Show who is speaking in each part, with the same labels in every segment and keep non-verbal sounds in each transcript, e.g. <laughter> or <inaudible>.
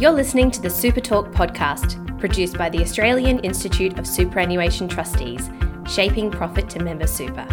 Speaker 1: You're listening to the Super Talk podcast, produced by the Australian Institute of Superannuation Trustees, shaping profit to member super.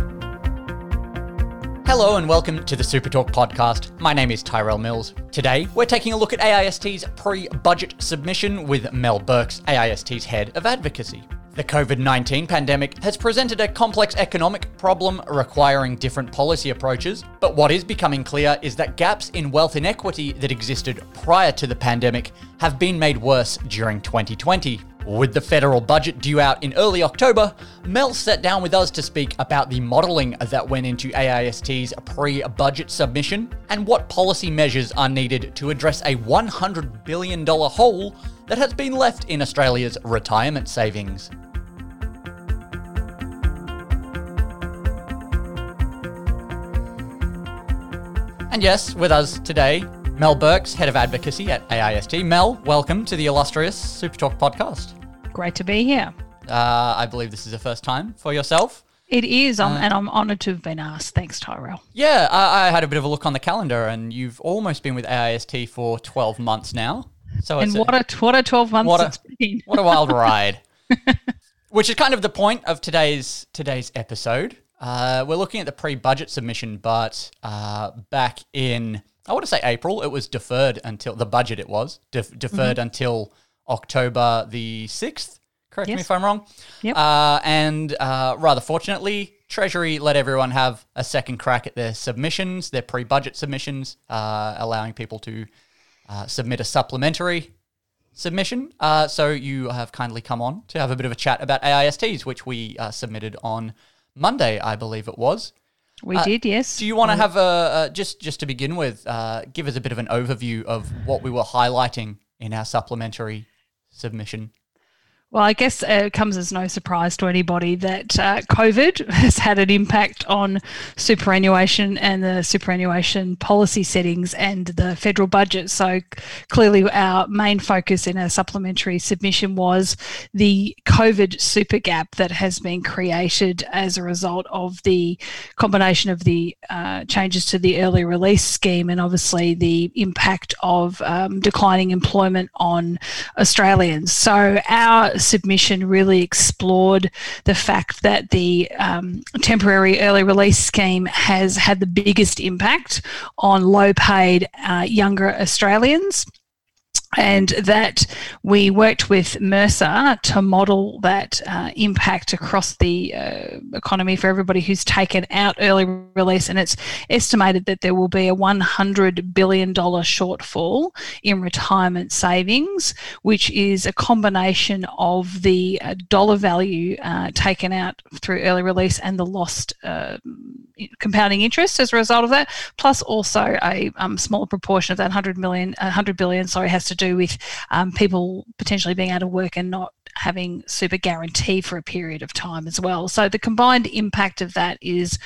Speaker 2: Hello and welcome to the Super Talk podcast. My name is Tyrell Mills. Today, we're taking a look at AIST's pre budget submission with Mel Birks, AIST's head of advocacy. The COVID 19 pandemic has presented a complex economic problem requiring different policy approaches, but what is becoming clear is that gaps in wealth inequity that existed prior to the pandemic have been made worse during 2020. With the federal budget due out in early October, Mel sat down with us to speak about the modelling that went into AIST's pre budget submission and what policy measures are needed to address a $100 billion hole that has been left in Australia's retirement savings. And yes, with us today, Mel Birks, Head of Advocacy at AIST. Mel, welcome to the illustrious Super Talk podcast.
Speaker 3: Great to be here.
Speaker 2: Uh, I believe this is the first time for yourself.
Speaker 3: It is, um, uh, and I'm honoured to have been asked. Thanks, Tyrell.
Speaker 2: Yeah, I, I, had a bit of a look on the calendar, and you've almost been with AIST for 12 months now.
Speaker 3: So and what a, what a 12 months
Speaker 2: what
Speaker 3: a, it's
Speaker 2: been. What a wild ride. <laughs> Which is kind of the point of today's today's episode. Uh, we're looking at the pre-budget submission, but uh, back in I want to say April, it was deferred until the budget. It was def- deferred mm-hmm. until October the sixth. Correct yes. me if I'm wrong.
Speaker 3: Yep.
Speaker 2: Uh, and uh, rather fortunately, Treasury let everyone have a second crack at their submissions, their pre-budget submissions, uh, allowing people to uh, submit a supplementary submission. so you have kindly come on to have a bit of a chat about AISTs, which we submitted on Monday, I believe it was.
Speaker 3: We uh, did, yes.
Speaker 2: Do you want to have a, just just to begin with, uh, give us a bit of an overview of what we were highlighting in our supplementary submission?
Speaker 3: Well, I guess it comes as no surprise to anybody that uh, COVID <laughs> has had an impact on superannuation and the superannuation policy settings and the federal budget. So clearly, our main focus in our supplementary submission was the COVID super gap that has been created as a result of the combination of the uh, changes to the early release scheme and obviously the impact of um, declining employment on Australians. So our submission really explored the fact that the um, temporary early release scheme has had the biggest impact on low paid uh, younger Australians and that we worked with Mercer to model that uh, impact across the uh, economy for everybody who's taken out early release. And it's estimated that there will be a $100 billion shortfall in retirement savings, which is a combination of the uh, dollar value uh, taken out through early release and the lost uh, compounding interest as a result of that, plus also a um, smaller proportion of that 100 million, 100 billion, sorry, has to do with um, people potentially being out of work and not having super guarantee for a period of time as well. So the combined impact of that is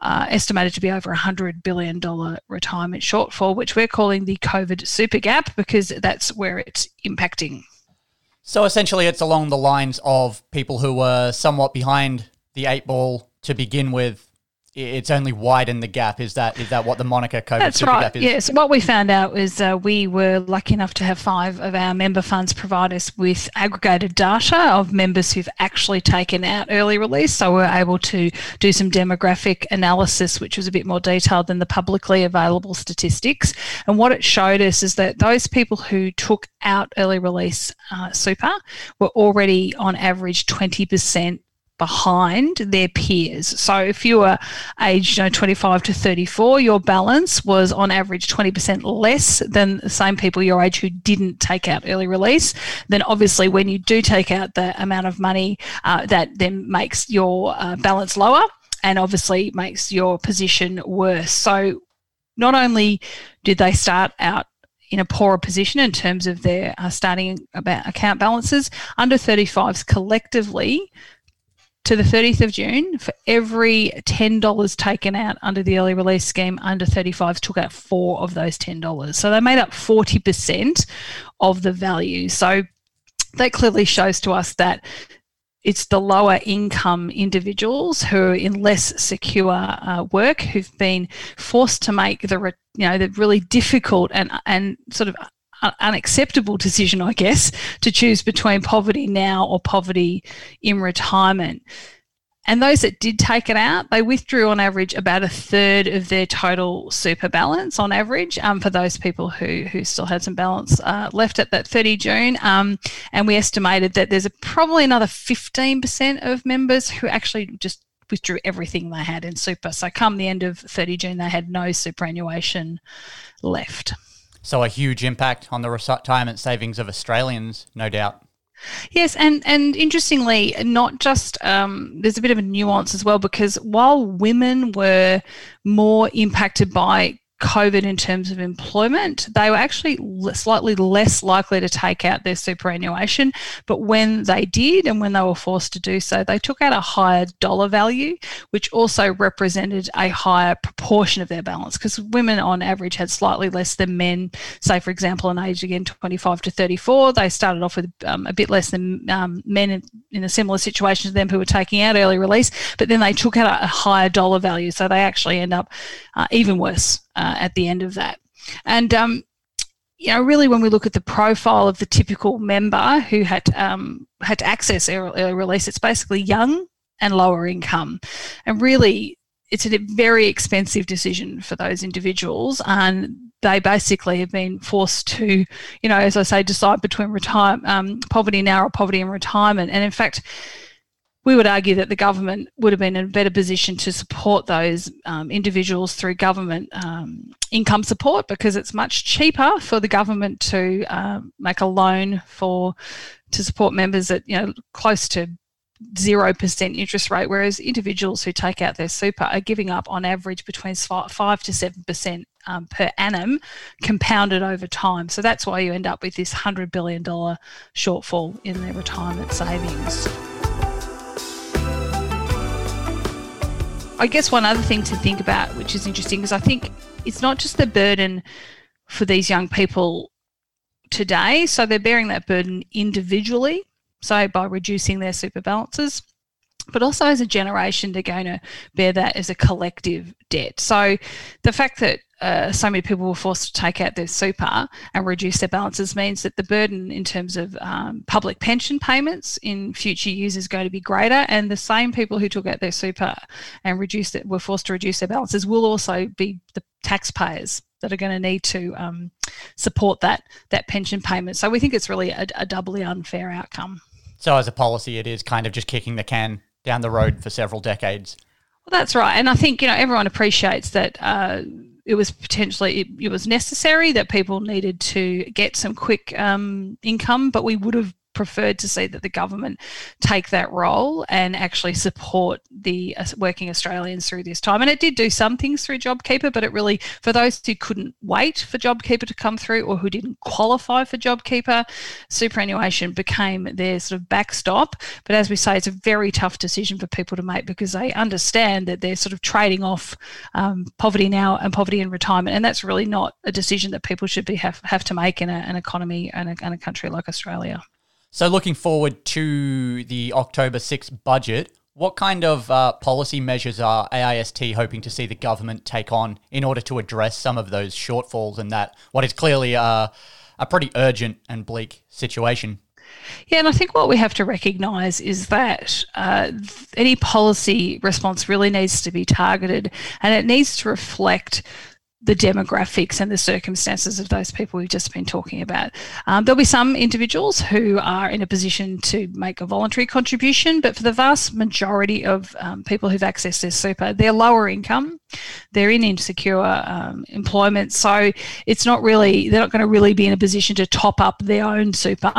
Speaker 3: uh, estimated to be over a $100 billion retirement shortfall, which we're calling the COVID super gap because that's where it's impacting.
Speaker 2: So essentially, it's along the lines of people who were somewhat behind the eight ball to begin with it's only widened the gap. Is that is that what the moniker COVID
Speaker 3: That's
Speaker 2: super
Speaker 3: right.
Speaker 2: gap is?
Speaker 3: Yes. What we found out was uh, we were lucky enough to have five of our member funds provide us with aggregated data of members who've actually taken out early release. So we are able to do some demographic analysis, which was a bit more detailed than the publicly available statistics. And what it showed us is that those people who took out early release uh, super were already on average 20% behind their peers. So if you were aged you know, 25 to 34, your balance was on average 20% less than the same people your age who didn't take out early release. Then obviously when you do take out the amount of money, uh, that then makes your uh, balance lower and obviously makes your position worse. So not only did they start out in a poorer position in terms of their uh, starting about account balances. Under 35s collectively to the 30th of June, for every $10 taken out under the early release scheme, under 35s took out four of those $10. So they made up 40% of the value. So that clearly shows to us that it's the lower income individuals who are in less secure uh, work who've been forced to make the you know the really difficult and and sort of unacceptable decision, I guess, to choose between poverty now or poverty in retirement. And those that did take it out, they withdrew on average about a third of their total super balance on average um, for those people who, who still had some balance uh, left at that 30 June. Um, and we estimated that there's a, probably another 15% of members who actually just withdrew everything they had in super. So come the end of 30 June, they had no superannuation left.
Speaker 2: So a huge impact on the retirement savings of Australians, no doubt.
Speaker 3: Yes, and and interestingly, not just um, there's a bit of a nuance as well because while women were more impacted by COVID in terms of employment, they were actually slightly less likely to take out their superannuation. But when they did, and when they were forced to do so, they took out a higher dollar value, which also represented a higher proportion of their balance. Because women, on average, had slightly less than men. Say, for example, in age again 25 to 34, they started off with um, a bit less than um, men in, in, a similar situation to them who were taking out early release. But then they took out a, a higher dollar value, so they actually end up uh, even worse uh, at the end of that. And um, you know, really, when we look at the profile of the typical member who had um, had to access early release, it's basically young and lower income, and really, it's a very expensive decision for those individuals, and they basically have been forced to, you know, as I say, decide between retire um, poverty now or poverty in retirement, and in fact we would argue that the government would have been in a better position to support those um, individuals through government um, income support because it's much cheaper for the government to uh, make a loan for to support members at you know close to zero percent interest rate, whereas individuals who take out their super are giving up on average between five to seven percent um, per annum, compounded over time. So that's why you end up with this hundred billion dollar shortfall in their retirement savings. I guess one other thing to think about, which is interesting, is I think it's not just the burden for these young people today. So they're bearing that burden individually, so by reducing their super balances, but also as a generation, they're going to bear that as a collective debt. So the fact that uh, so many people were forced to take out their super and reduce their balances means that the burden in terms of um, public pension payments in future years is going to be greater. And the same people who took out their super and reduced it were forced to reduce their balances will also be the taxpayers that are going to need to um, support that that pension payment. So we think it's really a, a doubly unfair outcome.
Speaker 2: So as a policy, it is kind of just kicking the can down the road for several decades.
Speaker 3: Well, that's right, and I think you know everyone appreciates that. Uh, it was potentially it, it, was necessary that people needed to get some quick um, income, but we would have preferred to see that the government take that role and actually support the uh, working Australians through this time. And it did do some things through JobKeeper, but it really, for those who couldn't wait for JobKeeper to come through or who didn't qualify for JobKeeper, superannuation became their sort of backstop. But as we say, it's a very tough decision for people to make because they understand that they're sort of trading off um, poverty now and poverty in retirement. And that's really not a decision that people should be have, have to make in a, an economy and a, and a country like Australia.
Speaker 2: So, looking forward to the October 6th budget, what kind of uh, policy measures are AIST hoping to see the government take on in order to address some of those shortfalls and that what is clearly a, a pretty urgent and bleak situation?
Speaker 3: Yeah, and I think what we have to recognise is that uh, any policy response really needs to be targeted and it needs to reflect the demographics and the circumstances of those people we've just been talking about. Um, there'll be some individuals who are in a position to make a voluntary contribution, but for the vast majority of um, people who've accessed their super, they're lower income, they're in insecure um, employment, so it's not really they're not going to really be in a position to top up their own super,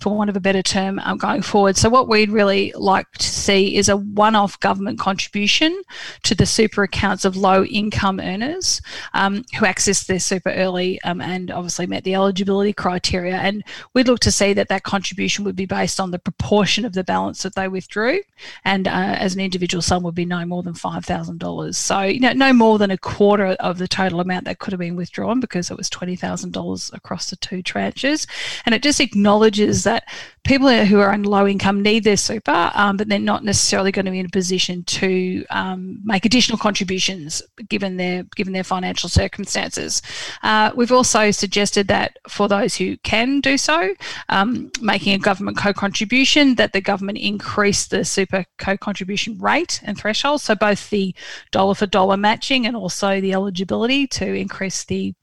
Speaker 3: for want of a better term, um, going forward. So what we'd really like to see is a one-off government contribution to the super accounts of low income earners um, who accessed their super early um, and obviously met the eligibility criteria. And we'd look to see that that contribution would be based on the proportion of the balance that they withdrew. And uh, as an individual sum would be no more than $5,000. So, you know, no, more than a quarter of the total amount that could have been withdrawn because it was $20,000 across the two tranches. And it just acknowledges that people who are on low income need their super, um, but they're not necessarily going to be in a position to um, make additional contributions given their given their financial circumstances. Uh, we've also suggested that for those who can do so, um, making a government co-contribution, that the government increase the super co-contribution rate and threshold, so both the dollar for dollar matching and also the eligibility to increase the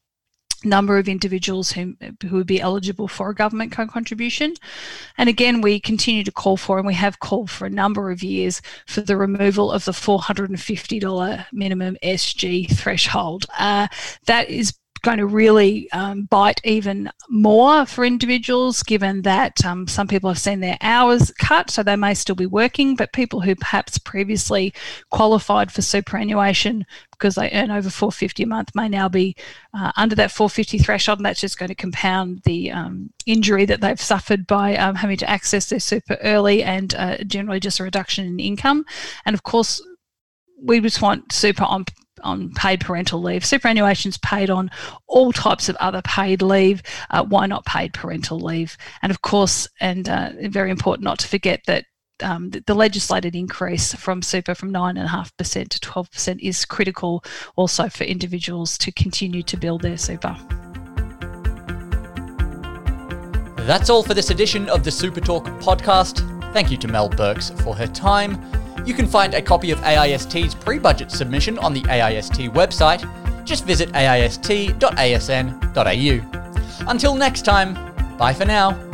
Speaker 3: number of individuals who, who would be eligible for a government co-contribution. And again, we continue to call for, and we have called for a number of years, for the removal of the $450 minimum SG threshold. Uh, that is going to really um, bite even more for individuals, given that um, some people have seen their hours cut, so they may still be working, but people who perhaps previously qualified for superannuation because they earn over 450 a month may now be uh, under that 450 threshold, and that's just going to compound the um, injury that they've suffered by um, having to access their super early and uh, generally just a reduction in income. And of course, we just want super on on paid parental leave. Superannuation is paid on all types of other paid leave. Uh, why not paid parental leave? And of course, and uh, very important not to forget that um, the, legislated increase from super from 9.5% to 12% is critical also for individuals to continue to build their super.
Speaker 2: That's all for this edition of the Super Talk podcast. Thank you to Mel Birks for her time. You can find a copy of AIST's pre budget submission on the AIST website. Just visit aist.asn.au. Until next time, bye for now.